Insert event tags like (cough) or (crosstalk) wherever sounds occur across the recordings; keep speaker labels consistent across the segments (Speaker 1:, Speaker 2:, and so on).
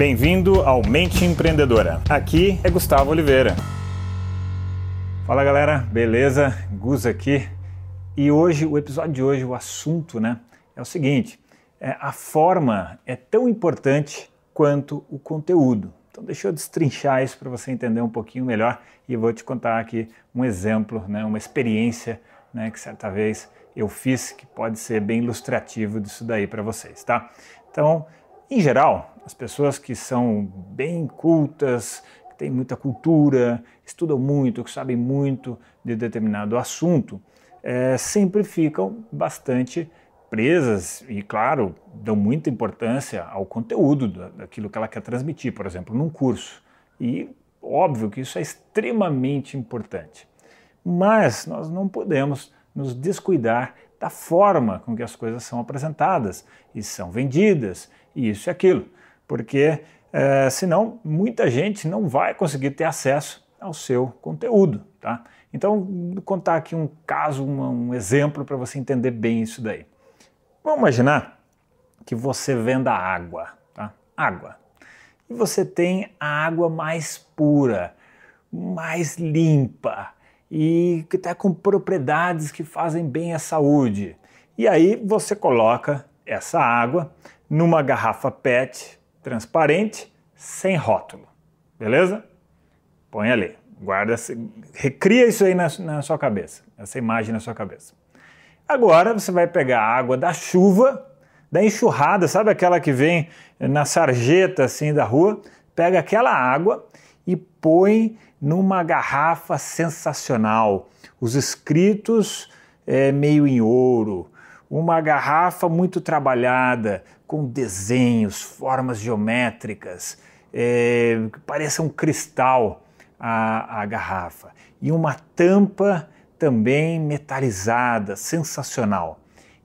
Speaker 1: Bem-vindo ao Mente Empreendedora. Aqui é Gustavo Oliveira. Fala galera, beleza? Gus aqui. E hoje, o episódio de hoje, o assunto, né, é o seguinte: é, a forma é tão importante quanto o conteúdo. Então deixa eu destrinchar isso para você entender um pouquinho melhor e vou te contar aqui um exemplo, né, uma experiência né, que certa vez eu fiz que pode ser bem ilustrativo disso daí para vocês, tá? Então, em geral, as pessoas que são bem cultas, que têm muita cultura, estudam muito, que sabem muito de determinado assunto, é, sempre ficam bastante presas e, claro, dão muita importância ao conteúdo daquilo que ela quer transmitir, por exemplo, num curso. E óbvio que isso é extremamente importante. Mas nós não podemos nos descuidar da forma com que as coisas são apresentadas e são vendidas, e isso e aquilo, porque é, senão muita gente não vai conseguir ter acesso ao seu conteúdo. Tá? Então, vou contar aqui um caso, um, exemplo para você entender bem isso daí. Vamos imaginar que você venda água, tá? água, e você tem a água mais pura, mais limpa, e que está com propriedades que fazem bem à saúde. E aí você coloca essa água numa garrafa PET transparente, sem rótulo, beleza? Põe ali, guarda, recria isso aí na, na sua cabeça, essa imagem na sua cabeça. Agora você vai pegar a água da chuva, da enxurrada, sabe aquela que vem na sarjeta assim da rua? Pega aquela água e põe numa garrafa sensacional. Os escritos é, meio em ouro, uma garrafa muito trabalhada, com desenhos, formas geométricas, é, pareça um cristal a, a garrafa. E uma tampa também metalizada, sensacional.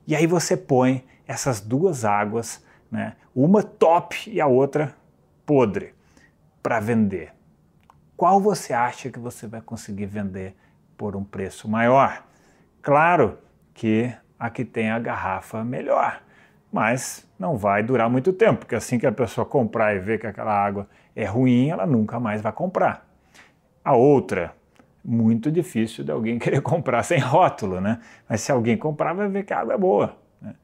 Speaker 1: E aí você põe essas duas águas, né, uma top e a outra podre, para vender qual você acha que você vai conseguir vender por um preço maior? Claro que a que tem a garrafa melhor, mas não vai durar muito tempo, porque assim que a pessoa comprar e ver que aquela água é ruim, ela nunca mais vai comprar. A outra, muito difícil de alguém (laughs) querer comprar sem rótulo, né? Mas se alguém comprar, vai ver que a água é boa. Né?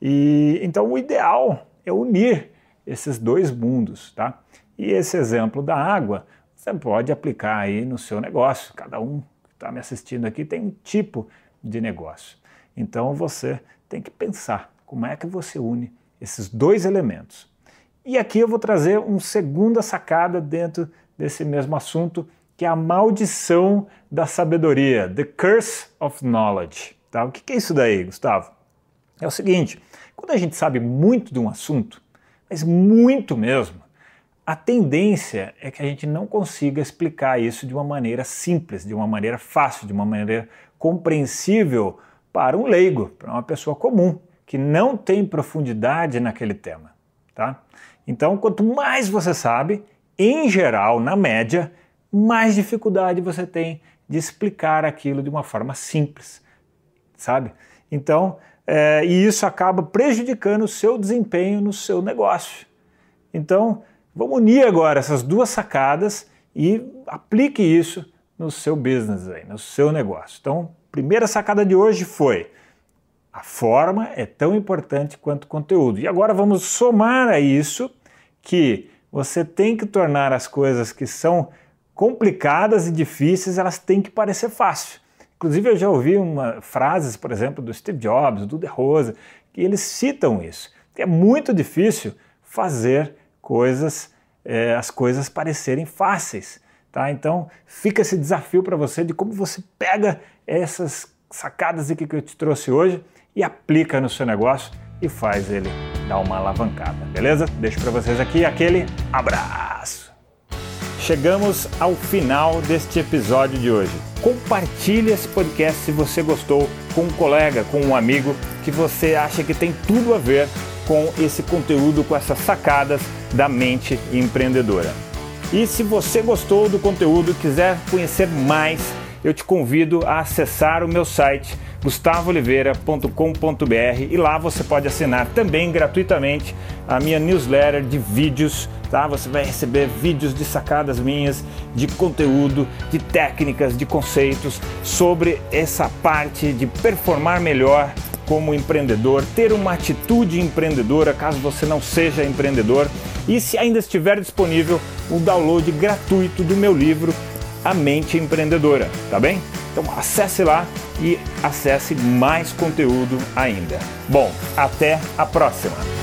Speaker 1: E então o ideal é unir esses dois mundos, tá? E esse exemplo da água você pode aplicar aí no seu negócio. Cada um que está me assistindo aqui tem um tipo de negócio. Então você tem que pensar como é que você une esses dois elementos. E aqui eu vou trazer uma segunda sacada dentro desse mesmo assunto, que é a maldição da sabedoria, the curse of knowledge. Tá? O que é isso daí, Gustavo? É o seguinte: quando a gente sabe muito de um assunto, mas muito mesmo, a tendência é que a gente não consiga explicar isso de uma maneira simples, de uma maneira fácil, de uma maneira compreensível para um leigo, para uma pessoa comum, que não tem profundidade naquele tema. Tá? Então, quanto mais você sabe, em geral, na média, mais dificuldade você tem de explicar aquilo de uma forma simples, sabe? Então, é, e isso acaba prejudicando o seu desempenho no seu negócio. Então, Vamos unir agora essas duas sacadas e aplique isso no seu business, aí, no seu negócio. Então, primeira sacada de hoje foi a forma é tão importante quanto o conteúdo. E agora vamos somar a isso que você tem que tornar as coisas que são complicadas e difíceis, elas têm que parecer fácil. Inclusive eu já ouvi uma, frases, por exemplo, do Steve Jobs, do De Rosa, que eles citam isso. É muito difícil fazer coisas, é, as coisas parecerem fáceis. Tá? Então fica esse desafio para você de como você pega essas sacadas aqui que eu te trouxe hoje e aplica no seu negócio e faz ele dar uma alavancada, beleza? Deixo para vocês aqui aquele abraço. Chegamos ao final deste episódio de hoje. Compartilhe esse podcast se você gostou com um colega, com um amigo que você acha que tem tudo a ver com esse conteúdo, com essas sacadas da mente empreendedora. E se você gostou do conteúdo e quiser conhecer mais, eu te convido a acessar o meu site gustavooliveira.com.br e lá você pode assinar também gratuitamente a minha newsletter de vídeos, tá? Você vai receber vídeos de sacadas minhas, de conteúdo, de técnicas, de conceitos sobre essa parte de performar melhor como empreendedor, ter uma atitude empreendedora caso você não seja empreendedor e se ainda estiver disponível o download gratuito do meu livro A Mente Empreendedora, tá bem? Então acesse lá e acesse mais conteúdo ainda. Bom, até a próxima!